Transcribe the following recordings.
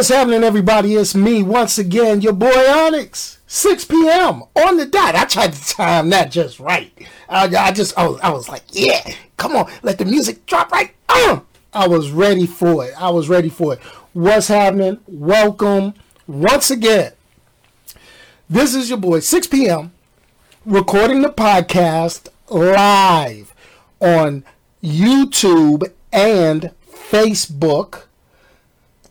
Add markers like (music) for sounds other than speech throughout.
What's happening, everybody? It's me once again, your boy Onyx. 6 p.m. on the dot. I tried to time that just right. I, I just, I was, I was like, yeah, come on, let the music drop right. Uh, I was ready for it. I was ready for it. What's happening? Welcome once again. This is your boy, 6 p.m., recording the podcast live on YouTube and Facebook.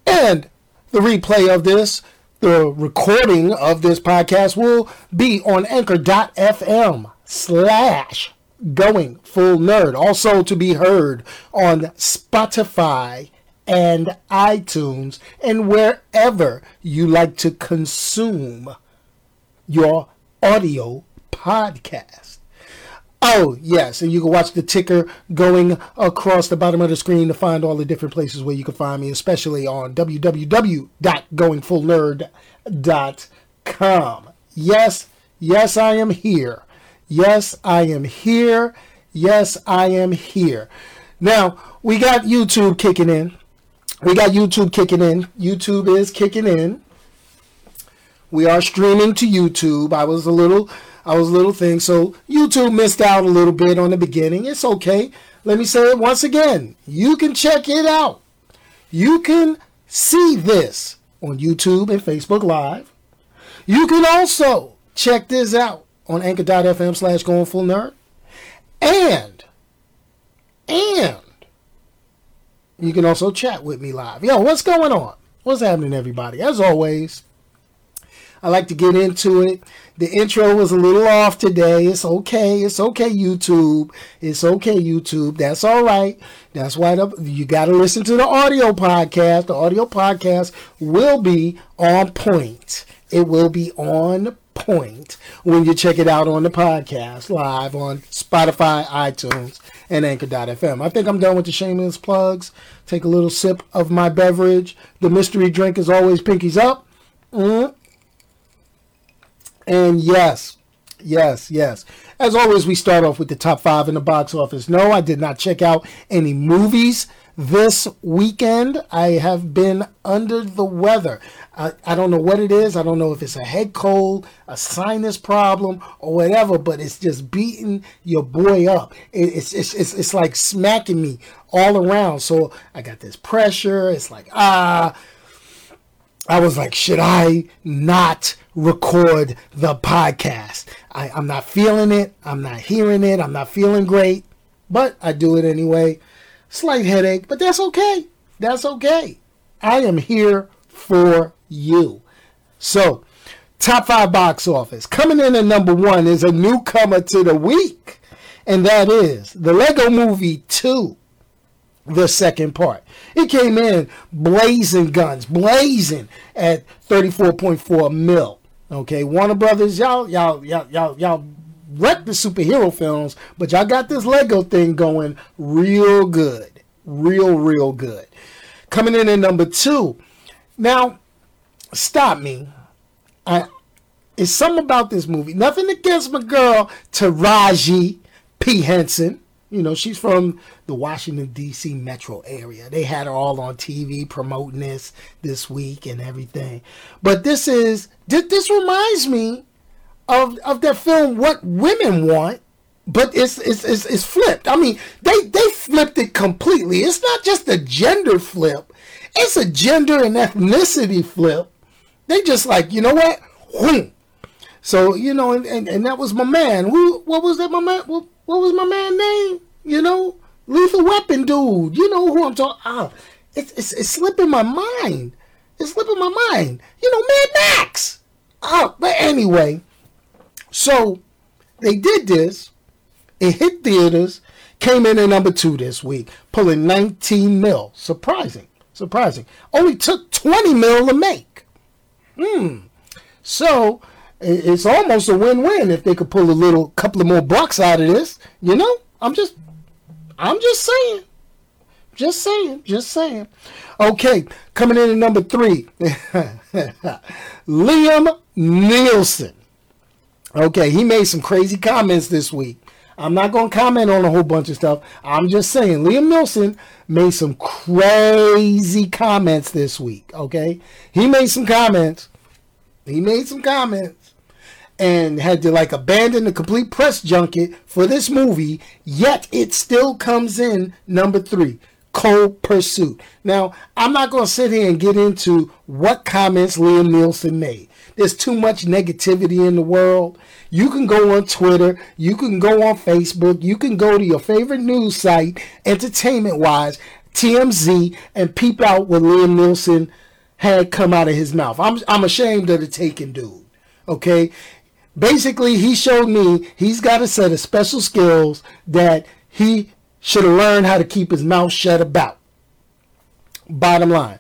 And the replay of this, the recording of this podcast will be on anchor.fm slash going full nerd. Also to be heard on Spotify and iTunes and wherever you like to consume your audio podcast. Oh, yes, and you can watch the ticker going across the bottom of the screen to find all the different places where you can find me, especially on www.goingfullnerd.com. Yes, yes, I am here. Yes, I am here. Yes, I am here. Now, we got YouTube kicking in. We got YouTube kicking in. YouTube is kicking in. We are streaming to YouTube. I was a little I was a little thing. So YouTube missed out a little bit on the beginning. It's okay. Let me say it once again. You can check it out. You can see this on YouTube and Facebook Live. You can also check this out on anchor.fm slash going full nerd. And, and you can also chat with me live. Yo, what's going on? What's happening, everybody? As always, I like to get into it. The intro was a little off today. It's okay. It's okay, YouTube. It's okay, YouTube. That's all right. That's why the, you got to listen to the audio podcast. The audio podcast will be on point. It will be on point when you check it out on the podcast live on Spotify, iTunes, and Anchor.fm. I think I'm done with the shameless plugs. Take a little sip of my beverage. The mystery drink is always pinkies up. Mm. And yes, yes, yes. As always, we start off with the top five in the box office. No, I did not check out any movies this weekend. I have been under the weather. I, I don't know what it is. I don't know if it's a head cold, a sinus problem, or whatever, but it's just beating your boy up. It, it's, it's, it's, it's like smacking me all around. So I got this pressure. It's like, ah. I was like, should I not record the podcast? I, I'm not feeling it. I'm not hearing it. I'm not feeling great, but I do it anyway. Slight headache, but that's okay. That's okay. I am here for you. So, top five box office. Coming in at number one is a newcomer to the week, and that is the Lego Movie 2 the second part. It came in blazing guns, blazing at 34.4 mil. Okay, Warner Brothers, y'all, y'all, y'all, y'all, y'all wrecked the superhero films, but y'all got this Lego thing going real good, real, real good. Coming in at number two. Now, stop me. I, it's something about this movie. Nothing against my girl Taraji P Henson. You know, she's from the Washington D.C. metro area. They had her all on TV promoting this this week and everything. But this is this, reminds me of of that film What Women Want, but it's it's it's, it's flipped. I mean, they they flipped it completely. It's not just a gender flip. It's a gender and ethnicity flip. They just like, you know what? So, you know, and, and, and that was my man. Who what was that my man? What, what was my man name? You know, Lethal Weapon dude. You know who I'm talking. Oh, it's, it's it's slipping my mind. It's slipping my mind. You know, Mad Max. Oh, but anyway, so they did this. It hit theaters. Came in at number two this week, pulling 19 mil. Surprising, surprising. Only took 20 mil to make. Hmm. So it's almost a win-win if they could pull a little couple of more bucks out of this. You know, I'm just, I'm just saying, just saying, just saying. Okay, coming in at number three, (laughs) Liam Neeson. Okay, he made some crazy comments this week. I'm not going to comment on a whole bunch of stuff. I'm just saying Liam Neeson made some crazy comments this week, okay? He made some comments. He made some comments and had to like abandon the complete press junket for this movie, yet it still comes in number 3. Cold Pursuit. Now, I'm not going to sit here and get into what comments Liam Neeson made. There's too much negativity in the world. You can go on Twitter, you can go on Facebook, you can go to your favorite news site, entertainment wise, TMZ, and peep out what Liam Neeson had come out of his mouth. I'm, I'm ashamed of the taken dude. Okay? Basically, he showed me he's got a set of special skills that he should have learned how to keep his mouth shut about. Bottom line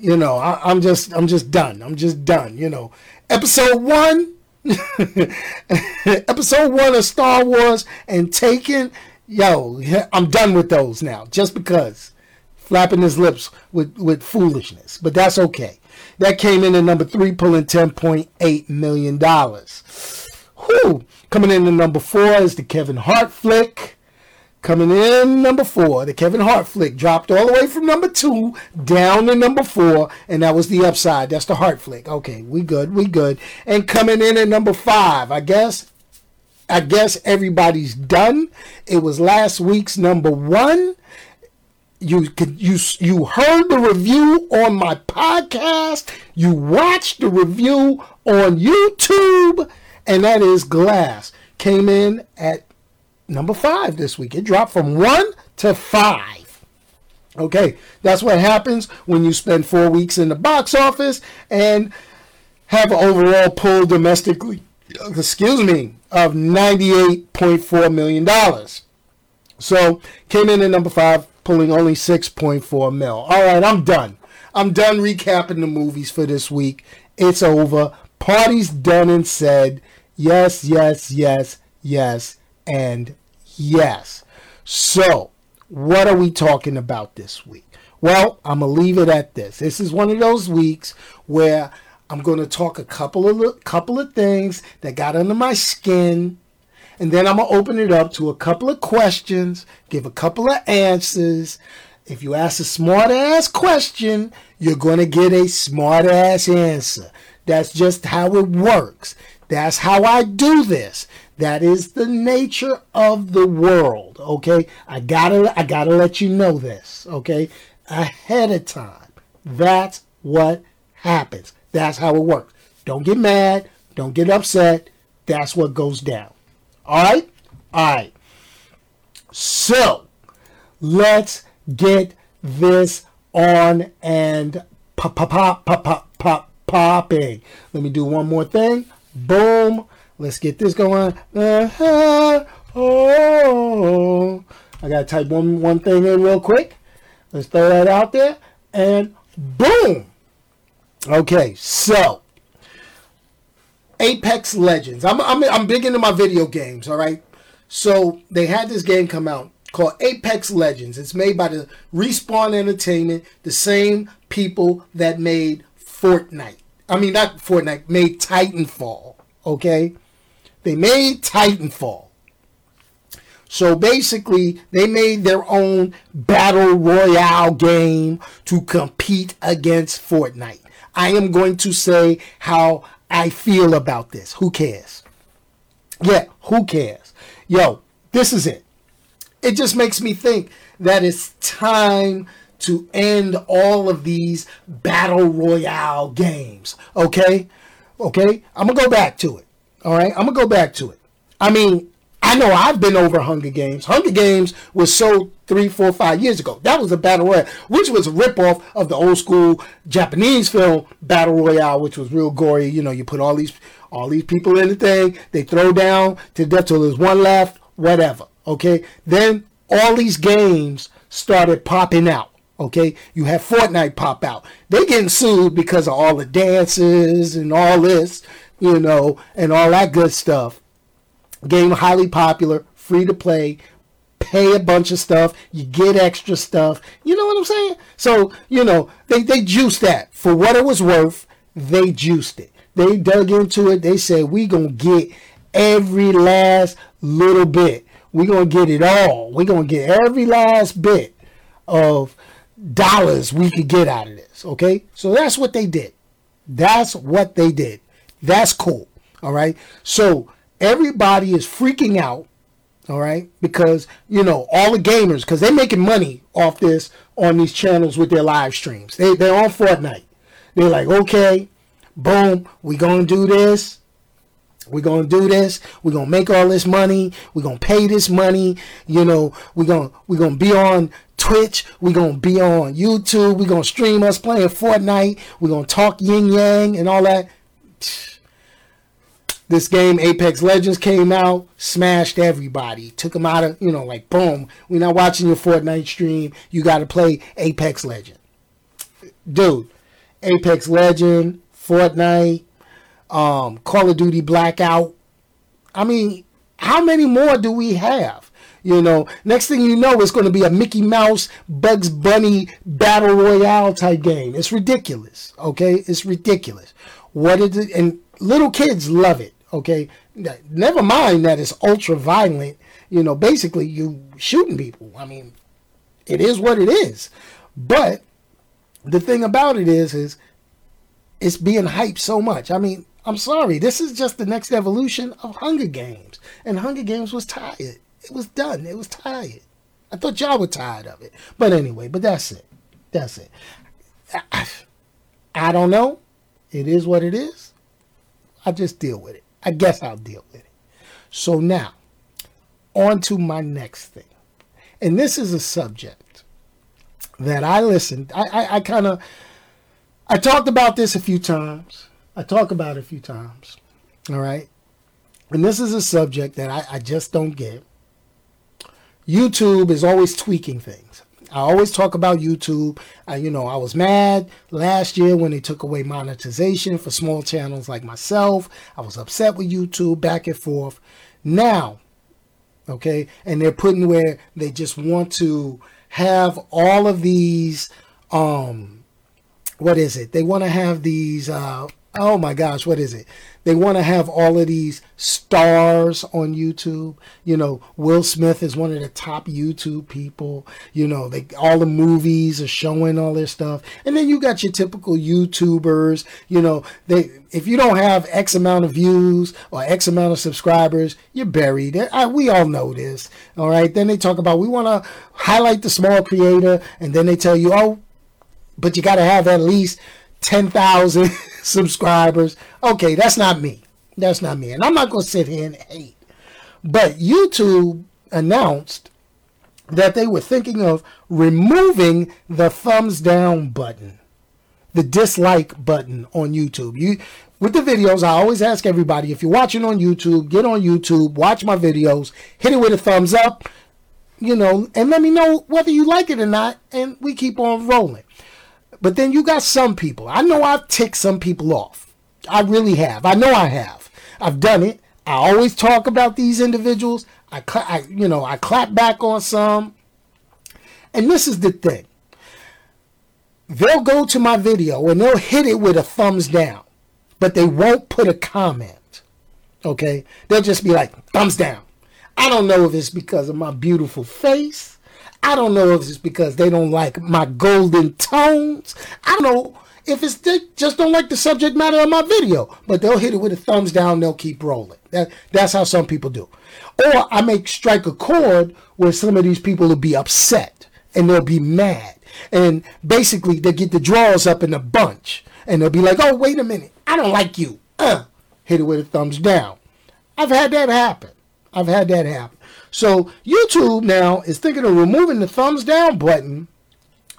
you know, I, am just I'm just done. I'm just done. You know, episode one, (laughs) episode one of Star Wars and Taken. Yo, I'm done with those now. Just because flapping his lips with with foolishness, but that's okay. That came in at number three, pulling ten point eight million dollars. Whew. Coming in at number four is the Kevin Hart flick. Coming in number four, the Kevin Hart flick dropped all the way from number two down to number four, and that was the upside. That's the Hart flick. Okay, we good, we good. And coming in at number five, I guess, I guess everybody's done. It was last week's number one. You could you you heard the review on my podcast. You watched the review on YouTube, and that is Glass. Came in at number five this week. It dropped from one to five. Okay, that's what happens when you spend four weeks in the box office and have an overall pull domestically, excuse me, of $98.4 million. So came in at number five, pulling only 6.4 mil. All right, I'm done. I'm done recapping the movies for this week. It's over. Party's done and said. Yes, yes, yes, yes, and Yes. So, what are we talking about this week? Well, I'm going to leave it at this. This is one of those weeks where I'm going to talk a couple of couple of things that got under my skin and then I'm going to open it up to a couple of questions, give a couple of answers. If you ask a smart ass question, you're going to get a smart ass answer. That's just how it works. That's how I do this. That is the nature of the world. Okay, I gotta I gotta let you know this. Okay, ahead of time. That's what happens. That's how it works. Don't get mad. Don't get upset. That's what goes down. All right. All right. So let's get this on and pop pop pop pop pop pop popping. Let me do one more thing. Boom. Let's get this going. Uh-huh. Oh, I gotta type one one thing in real quick. Let's throw that out there, and boom. Okay, so Apex Legends. I'm I'm I'm big into my video games. All right, so they had this game come out called Apex Legends. It's made by the Respawn Entertainment, the same people that made Fortnite. I mean, not Fortnite, made Titanfall. Okay. They made Titanfall. So basically, they made their own battle royale game to compete against Fortnite. I am going to say how I feel about this. Who cares? Yeah, who cares? Yo, this is it. It just makes me think that it's time to end all of these battle royale games. Okay? Okay? I'm going to go back to it. All right, I'm gonna go back to it. I mean, I know I've been over Hunger Games. Hunger Games was so three, four, five years ago. That was a battle royale, which was a ripoff of the old school Japanese film battle royale, which was real gory. You know, you put all these all these people in the thing, they throw down to death till there's one left, whatever. Okay, then all these games started popping out. Okay, you have Fortnite pop out. They getting sued because of all the dances and all this you know, and all that good stuff. Game highly popular, free to play, pay a bunch of stuff, you get extra stuff. You know what I'm saying? So, you know, they, they juiced that. For what it was worth, they juiced it. They dug into it. They said, we going to get every last little bit. We're gonna get it all. We're gonna get every last bit of dollars we could get out of this. Okay? So that's what they did. That's what they did. That's cool. All right. So everybody is freaking out. All right. Because, you know, all the gamers, because they're making money off this on these channels with their live streams. They, they're on Fortnite. They're like, okay, boom, we to do this. We're gonna do this. We're gonna make all this money. We're gonna pay this money. You know, we're gonna we're gonna be on Twitch. We're gonna be on YouTube. We're gonna stream us playing Fortnite. We're gonna talk yin yang and all that. This game, Apex Legends, came out, smashed everybody, took them out of, you know, like boom. We're not watching your Fortnite stream. You got to play Apex Legend, dude. Apex Legend, Fortnite, um, Call of Duty Blackout. I mean, how many more do we have? You know, next thing you know, it's going to be a Mickey Mouse, Bugs Bunny battle royale type game. It's ridiculous. Okay, it's ridiculous. What is it? And little kids love it. Okay, never mind that it's ultra violent. You know, basically you shooting people. I mean, it is what it is. But the thing about it is, is it's being hyped so much. I mean, I'm sorry. This is just the next evolution of Hunger Games. And Hunger Games was tired. It was done. It was tired. I thought y'all were tired of it. But anyway, but that's it. That's it. I, I don't know. It is what it is. I just deal with it. I guess I'll deal with it. So now, on to my next thing. And this is a subject that I listened. I, I, I kind of I talked about this a few times. I talk about it a few times. All right. And this is a subject that I, I just don't get. YouTube is always tweaking things. I always talk about YouTube. I, you know, I was mad last year when they took away monetization for small channels like myself. I was upset with YouTube back and forth. Now, okay, and they're putting where they just want to have all of these um what is it? They want to have these uh oh my gosh, what is it? They want to have all of these stars on YouTube. You know, Will Smith is one of the top YouTube people. You know, they all the movies are showing all their stuff. And then you got your typical YouTubers, you know, they if you don't have X amount of views or X amount of subscribers, you're buried. I, we all know this. All right. Then they talk about we want to highlight the small creator, and then they tell you, oh, but you got to have at least 10,000 subscribers. Okay, that's not me. That's not me. And I'm not going to sit here and hate. But YouTube announced that they were thinking of removing the thumbs down button, the dislike button on YouTube. You with the videos, I always ask everybody if you're watching on YouTube, get on YouTube, watch my videos, hit it with a thumbs up, you know, and let me know whether you like it or not, and we keep on rolling. But then you got some people. I know I've ticked some people off. I really have. I know I have. I've done it. I always talk about these individuals. I, cla- I you know, I clap back on some. And this is the thing. They'll go to my video and they'll hit it with a thumbs down, but they won't put a comment. Okay? They'll just be like, thumbs down. I don't know if it's because of my beautiful face. I don't know if it's because they don't like my golden tones. I don't know if it's they just don't like the subject matter of my video. But they'll hit it with a thumbs down. They'll keep rolling. That that's how some people do. Or I make strike a chord where some of these people will be upset and they'll be mad. And basically they get the draws up in a bunch and they'll be like, "Oh, wait a minute, I don't like you." Uh, hit it with a thumbs down. I've had that happen. I've had that happen. So YouTube now is thinking of removing the thumbs down button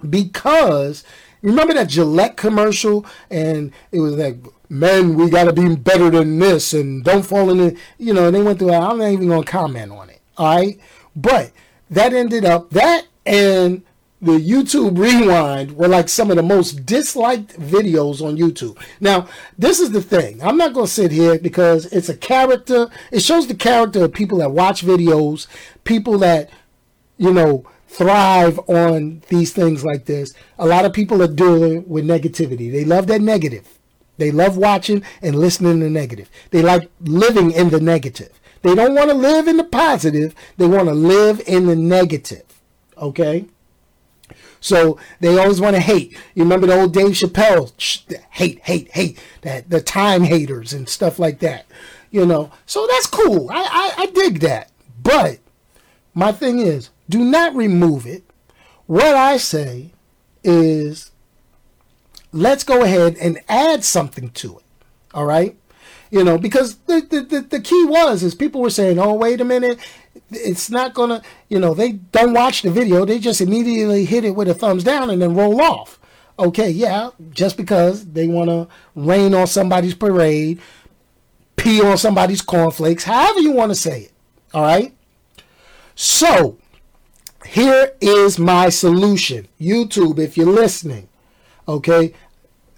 because remember that Gillette commercial? And it was like men we got to be better than this and don't fall in the you know they went through I'm not even going to comment on it all right? But that ended up that and the YouTube Rewind were like some of the most disliked videos on YouTube. Now, this is the thing. I'm not going to sit here because it's a character. It shows the character of people that watch videos, people that, you know, thrive on these things like this. A lot of people are dealing with negativity. They love that negative. They love watching and listening to negative. They like living in the negative. They don't want to live in the positive, they want to live in the negative. Okay? So they always want to hate. You remember the old Dave Chappelle hate, hate, hate, that the time haters and stuff like that. You know, so that's cool. I, I, I dig that. But my thing is, do not remove it. What I say is let's go ahead and add something to it. All right? You know, because the, the, the, the key was is people were saying, oh, wait a minute, it's not gonna, you know, they don't watch the video, they just immediately hit it with a thumbs down and then roll off. Okay, yeah, just because they want to rain on somebody's parade, pee on somebody's cornflakes, however you want to say it. All right? So, here is my solution. YouTube, if you're listening, okay?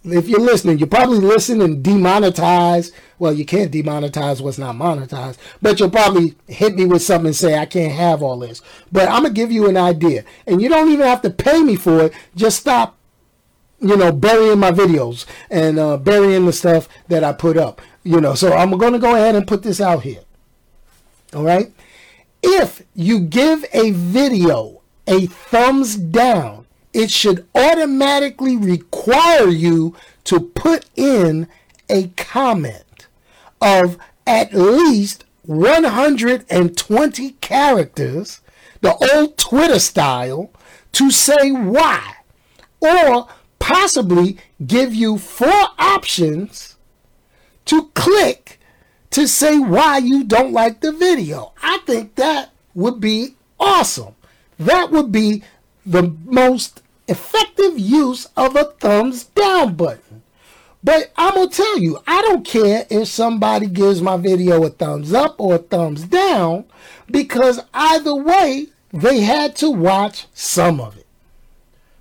If you're listening, you probably listen and demonetize. Well, you can't demonetize what's not monetized, but you'll probably hit me with something and say, I can't have all this. But I'm going to give you an idea. And you don't even have to pay me for it. Just stop, you know, burying my videos and uh, burying the stuff that I put up. You know, so I'm going to go ahead and put this out here. All right? If you give a video a thumbs down, it should automatically require you to put in a comment of at least 120 characters, the old Twitter style, to say why. Or possibly give you four options to click to say why you don't like the video. I think that would be awesome. That would be the most effective use of a thumbs down button. But I'm going to tell you, I don't care if somebody gives my video a thumbs up or a thumbs down because either way, they had to watch some of it.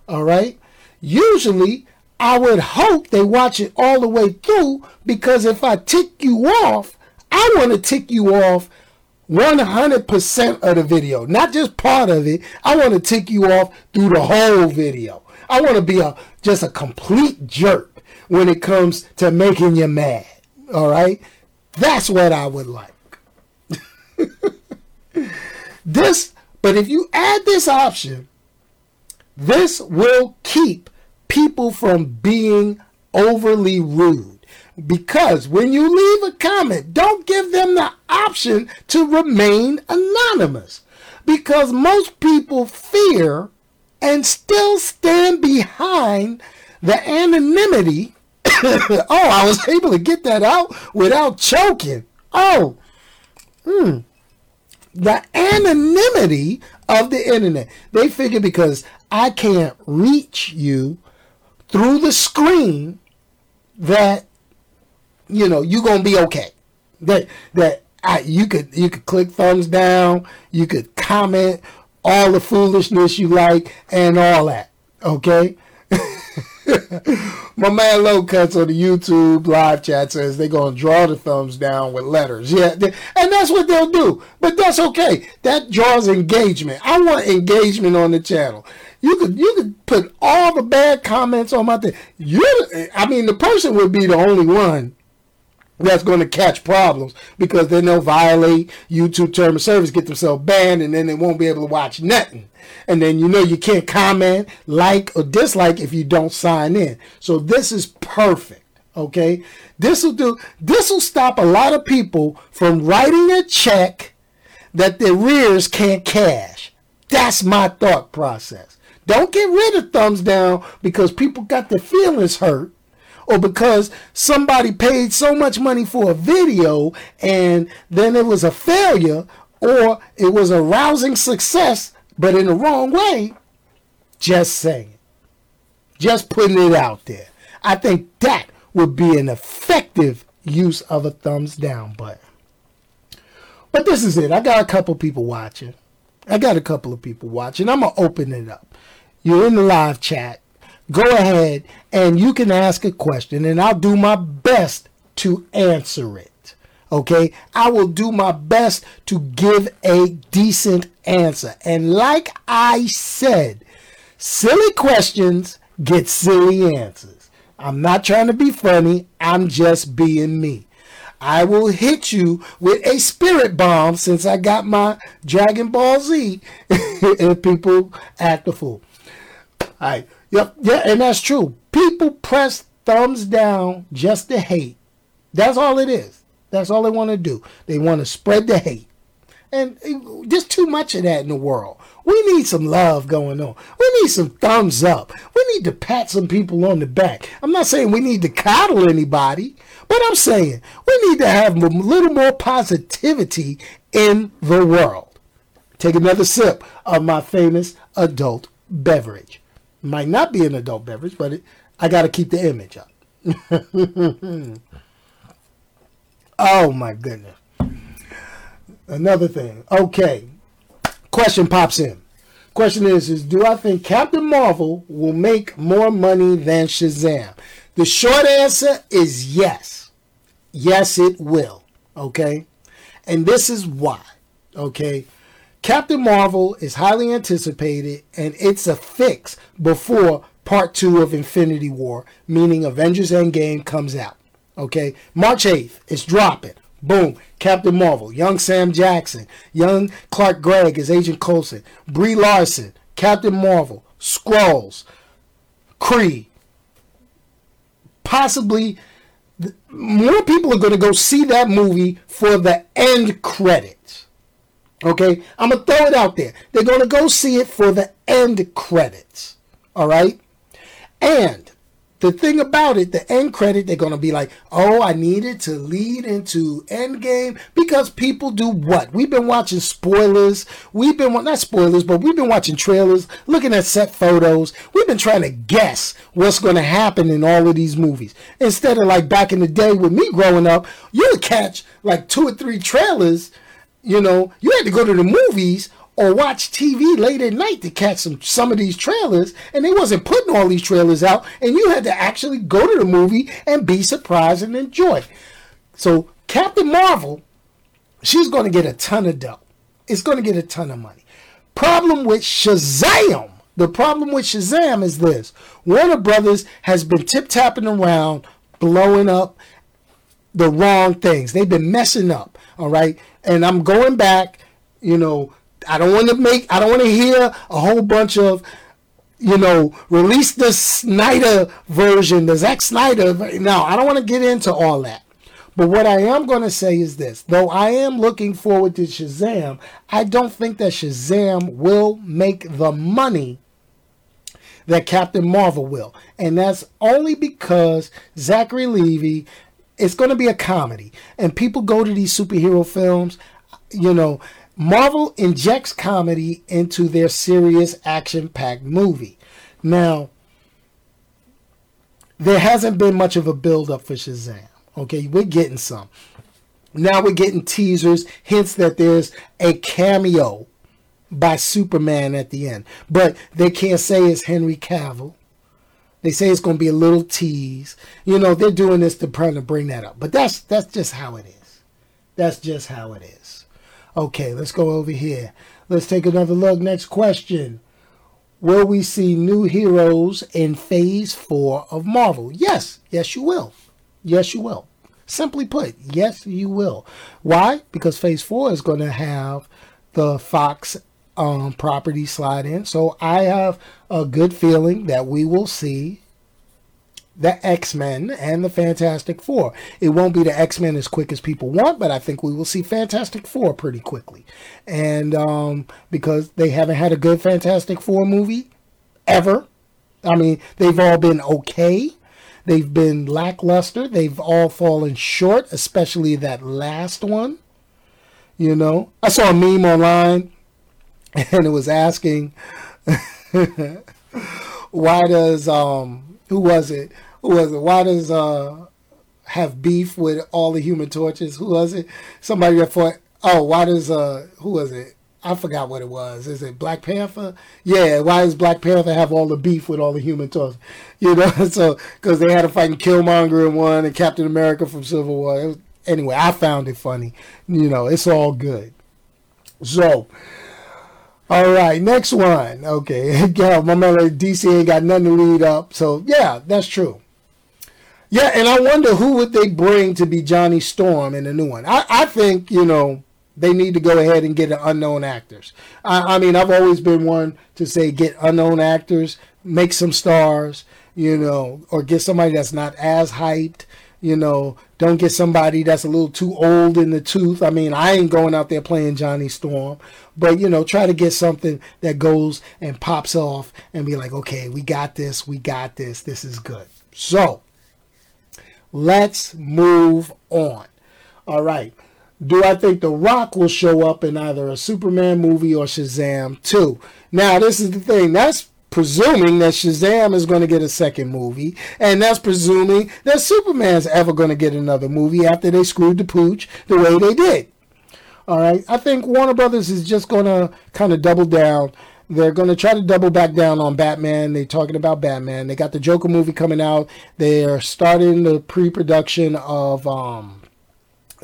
All right? Usually, I would hope they watch it all the way through because if I tick you off, I want to tick you off 100% of the video, not just part of it. I want to tick you off through the whole video. I want to be a just a complete jerk when it comes to making you mad. All right? That's what I would like. (laughs) this, but if you add this option, this will keep people from being overly rude. Because when you leave a comment, don't give them the option to remain anonymous. Because most people fear and still stand behind the anonymity. (coughs) oh, I was able to get that out without choking. Oh, hmm. The anonymity of the internet. They figure because I can't reach you through the screen that you know, you're gonna be okay. That that I, you could you could click thumbs down, you could comment all the foolishness you like and all that. Okay. (laughs) My man Low Cuts on the YouTube live chat says they're gonna draw the thumbs down with letters. Yeah, and that's what they'll do. But that's okay. That draws engagement. I want engagement on the channel. You could you could put all the bad comments on my thing. You, I mean, the person would be the only one that's going to catch problems because then they'll violate YouTube term of service, get themselves banned, and then they won't be able to watch nothing. And then you know you can't comment, like, or dislike if you don't sign in. So this is perfect. Okay, this will do. This will stop a lot of people from writing a check that their rears can't cash. That's my thought process. Don't get rid of thumbs down because people got their feelings hurt or because somebody paid so much money for a video and then it was a failure or it was a rousing success but in the wrong way just saying just putting it out there. I think that would be an effective use of a thumbs down button. But this is it. I got a couple people watching. I got a couple of people watching. I'm gonna open it up. You're in the live chat go ahead and you can ask a question and I'll do my best to answer it. Okay? I will do my best to give a decent answer. And like I said, silly questions get silly answers. I'm not trying to be funny, I'm just being me. I will hit you with a spirit bomb since I got my Dragon Ball Z (laughs) if people act a fool. All right. Yep. Yeah, and that's true. People press thumbs down just to hate. That's all it is. That's all they want to do. They want to spread the hate. And just too much of that in the world. We need some love going on. We need some thumbs up. We need to pat some people on the back. I'm not saying we need to coddle anybody, but I'm saying we need to have a little more positivity in the world. Take another sip of my famous adult beverage. Might not be an adult beverage, but it, I got to keep the image up. (laughs) oh my goodness. Another thing. Okay. Question pops in. Question is, is do I think Captain Marvel will make more money than Shazam? The short answer is yes. Yes, it will. Okay. And this is why. Okay. Captain Marvel is highly anticipated and it's a fix before part two of Infinity War, meaning Avengers Endgame comes out. Okay. March 8th, it's dropping. Boom. Captain Marvel, young Sam Jackson, young Clark Gregg as Agent Coulson, Brie Larson, Captain Marvel, Skrulls, Kree. Possibly more people are going to go see that movie for the end credits. Okay? I'm to throw it out there. They're to go see it for the end credits. All right? And the thing about it, the end credit, they're to be like, oh, I needed to lead into Endgame because people do what? We've been watching spoilers. We've been, not spoilers, but we've been watching trailers, looking at set photos. We've been trying to guess what's to happen in all of these movies. Instead of like back in the day with me growing up, you would catch like two or three trailers. You know, you had to go to the movies or watch TV late at night to catch some some of these trailers, and they wasn't putting all these trailers out, and you had to actually go to the movie and be surprised and enjoy. So Captain Marvel, she's going to get a ton of dough. It's going to get a ton of money. Problem with Shazam. The problem with Shazam is this: Warner Brothers has been tip tapping around, blowing up the wrong things. They've been messing up. All right, and I'm going back. You know, I don't want to make. I don't want to hear a whole bunch of, you know, release the Snyder version, the Zack Snyder. No, I don't want to get into all that. But what I am going to say is this: though I am looking forward to Shazam, I don't think that Shazam will make the money that Captain Marvel will, and that's only because Zachary Levi. It's going to be a comedy, and people go to these superhero films. You know, Marvel injects comedy into their serious action packed movie. Now, there hasn't been much of a build up for Shazam. Okay, we're getting some. Now we're getting teasers, hints that there's a cameo by Superman at the end. But they can't say it's Henry Cavill. They say it's going to be a little tease. You know, they're doing this to try to bring that up. But that's that's just how it is. That's just how it is. Okay, let's go over here. Let's take another look. Next question. Will we see new heroes in phase four of Marvel? Yes, yes, you will. Yes, you will. Simply put, yes, you will. Why? Because phase four is going to have the Fox um, property slide in. So I have a good feeling that we will see the X Men and the Fantastic Four. It won't be the X Men as quick as people want, but I think we will see Fantastic Four pretty quickly. And um, because they haven't had a good Fantastic Four movie ever, I mean, they've all been okay. They've been lackluster. They've all fallen short, especially that last one. You know, I saw a meme online and it was asking (laughs) why does um who was it? Who was it? Why does uh have beef with all the Human Torches? Who was it? Somebody fought. Oh, why does uh who was it? I forgot what it was. Is it Black Panther? Yeah. Why does Black Panther have all the beef with all the Human Torches? (laughs) You know, (laughs) so because they had a fight in Killmonger in one and Captain America from Civil War. Was, anyway, I found it funny. You know, it's all good. So all right, next one. Okay, (laughs) yeah, my man DC ain't got nothing to lead up. So yeah, that's true. Yeah, and I wonder who would they bring to be Johnny Storm in the new one. I, I think you know they need to go ahead and get an unknown actors. I, I mean, I've always been one to say get unknown actors, make some stars, you know, or get somebody that's not as hyped. You know, don't get somebody that's a little too old in the tooth. I mean, I ain't going out there playing Johnny Storm, but you know, try to get something that goes and pops off and be like, okay, we got this, we got this, this is good. So, let's move on. All right. Do I think The Rock will show up in either a Superman movie or Shazam 2? Now, this is the thing. That's presuming that Shazam is going to get a second movie, and that's presuming that Superman's ever going to get another movie after they screwed the pooch the way they did. All right, I think Warner Brothers is just going to kind of double down. They're going to try to double back down on Batman. They're talking about Batman. They got the Joker movie coming out. They're starting the pre-production of um,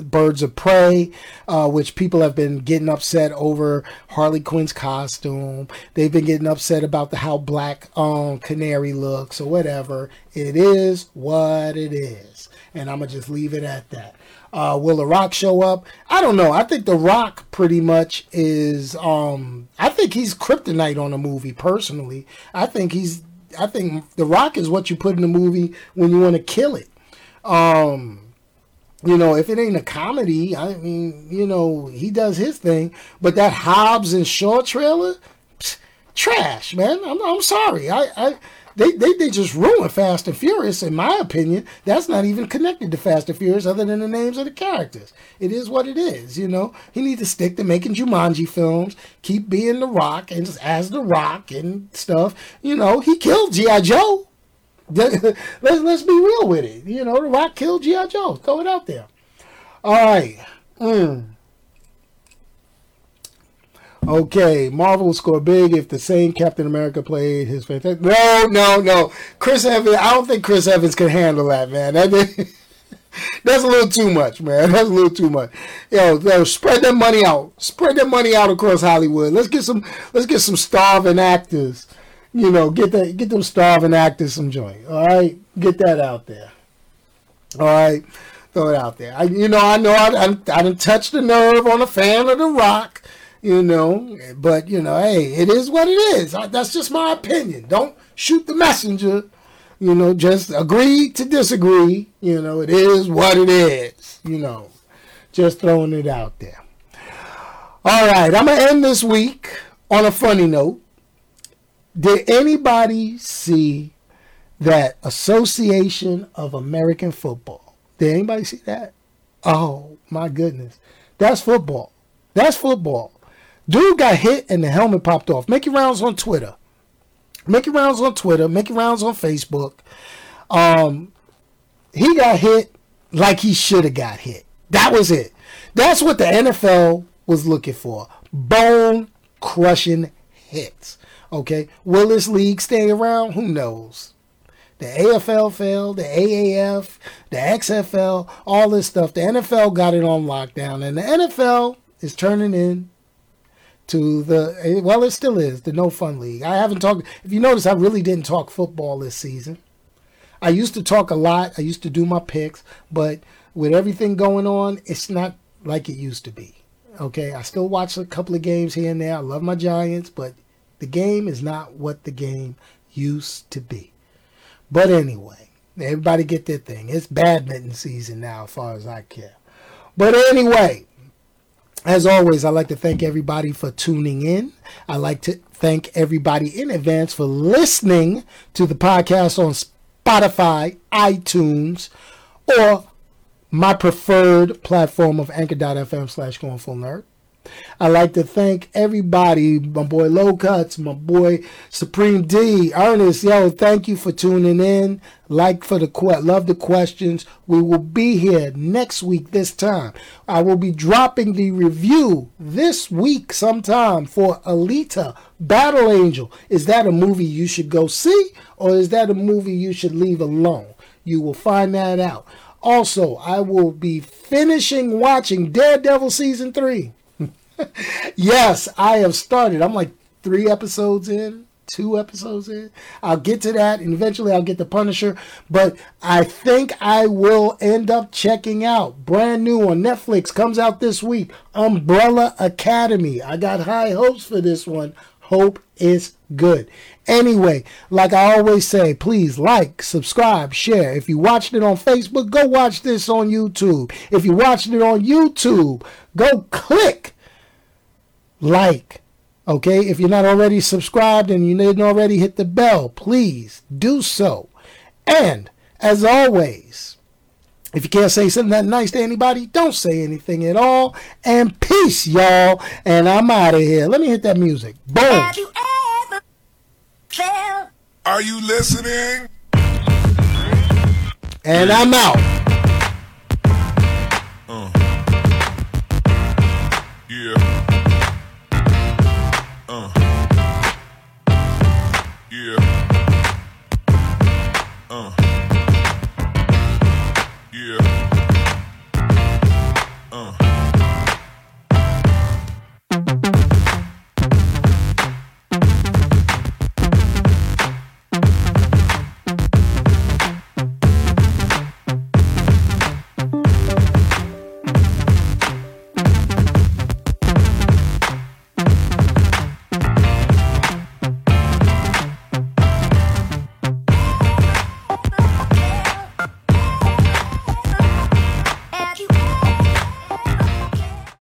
Birds of Prey, uh, which people have been getting upset over Harley Quinn's costume. They've been getting upset about the how Black um, Canary looks or whatever. It is what it is, and I'm gonna just leave it at that. Uh, will The Rock show up? I don't know. I think The Rock pretty much is. Um, I think he's kryptonite on a movie. Personally, I think he's. I think The Rock is what you put in a movie when you want to kill it. Um, you know, if it ain't a comedy, I mean, you know, he does his thing. But that Hobbs and Shaw trailer, psh, trash, man. I'm, I'm sorry. I, I they, they, they just ruined Fast and Furious, in my opinion. That's not even connected to Fast and Furious other than the names of the characters. It is what it is, you know. He needs to stick to making Jumanji films, keep being The Rock, and just as The Rock and stuff. You know, he killed G.I. Joe. Let's let's be real with it. You know, The Rock killed G.I. Joe. Throw it out there. All right. Mm. Okay, Marvel will score big if the same Captain America played his fantastic. No, no, no. Chris Evans. I don't think Chris Evans can handle that, man. That, (laughs) that's a little too much, man. (laughs) That's a little too much. Yo, yo, spread that money out. Spread that money out across Hollywood. Let's get some. Let's get some starving actors you know, get that, get them starving actors some joint. All right, get that out there. All right, throw it out there. I, you know, I know I, I, I didn't touch the nerve on a fan of the Rock. You know, but you know, hey, it is what it is. I, that's just my opinion. Don't shoot the messenger. You know, just agree to disagree. You know, it is what it is. You know, just throwing it out there. All right, I'm gonna end this week on a funny note. Did anybody see that Association of American Football? Did anybody see that? Oh my goodness. That's football. That's football. Dude got hit and the helmet popped off. Make your rounds on Twitter. Make your rounds on Twitter. Make your rounds on Facebook. Um, he got hit like he should have got hit. That was it. That's what the NFL was looking for. Bone crushing hits. Okay, will this league stay around? Who knows? The AFL failed, the AAF, the XFL, all this stuff. The NFL got it on lockdown, and the NFL is turning in to the eh, well, it still is the no fun league. I haven't talked. If you notice, I really didn't talk football this season. I used to talk a lot. I used to do my picks, but with everything going on, it's not like it used to be. Okay, I still watch a couple of games here and there. I love my Giants, but the game is not what the game used to be. But anyway, everybody get their thing. It's badminton season now, as far as I care. But anyway, as always, I'd like to thank everybody for tuning in. I'd like to thank everybody in advance for listening to the podcast on Spotify, iTunes, or my preferred platform of anchor.fm slash going full nerd. I'd like to thank everybody, my boy Low Cuts, my boy Supreme D, Ernest. Yo, thank you for tuning in. Like for the love the questions. We will be here next week this time. I will be dropping the review this week sometime for Alita Battle Angel. Is that a movie you should go see or is that a movie you should leave alone? You will find that out. Also, I will be finishing watching Daredevil season 3 yes, I have started. I'm like three episodes in. two episodes in. I'll get to that, and eventually I'll get the Punisher. But I think I will end up checking out brand new on Netflix. Comes out this week. Umbrella Academy. I got high hopes for this one. Hope is good. Anyway, like I always say, please like, subscribe, share. If you watched it on Facebook, go watch this on YouTube. If you watched it on YouTube, go click like. Okay, if you're not already subscribed and you didn't already hit the bell, please do so. And as always, if you can't say something that nice to anybody, don't say anything at all. And peace, y'all. And I'm out of here. Let me hit that music. Boom. Are you listening? And I'm out.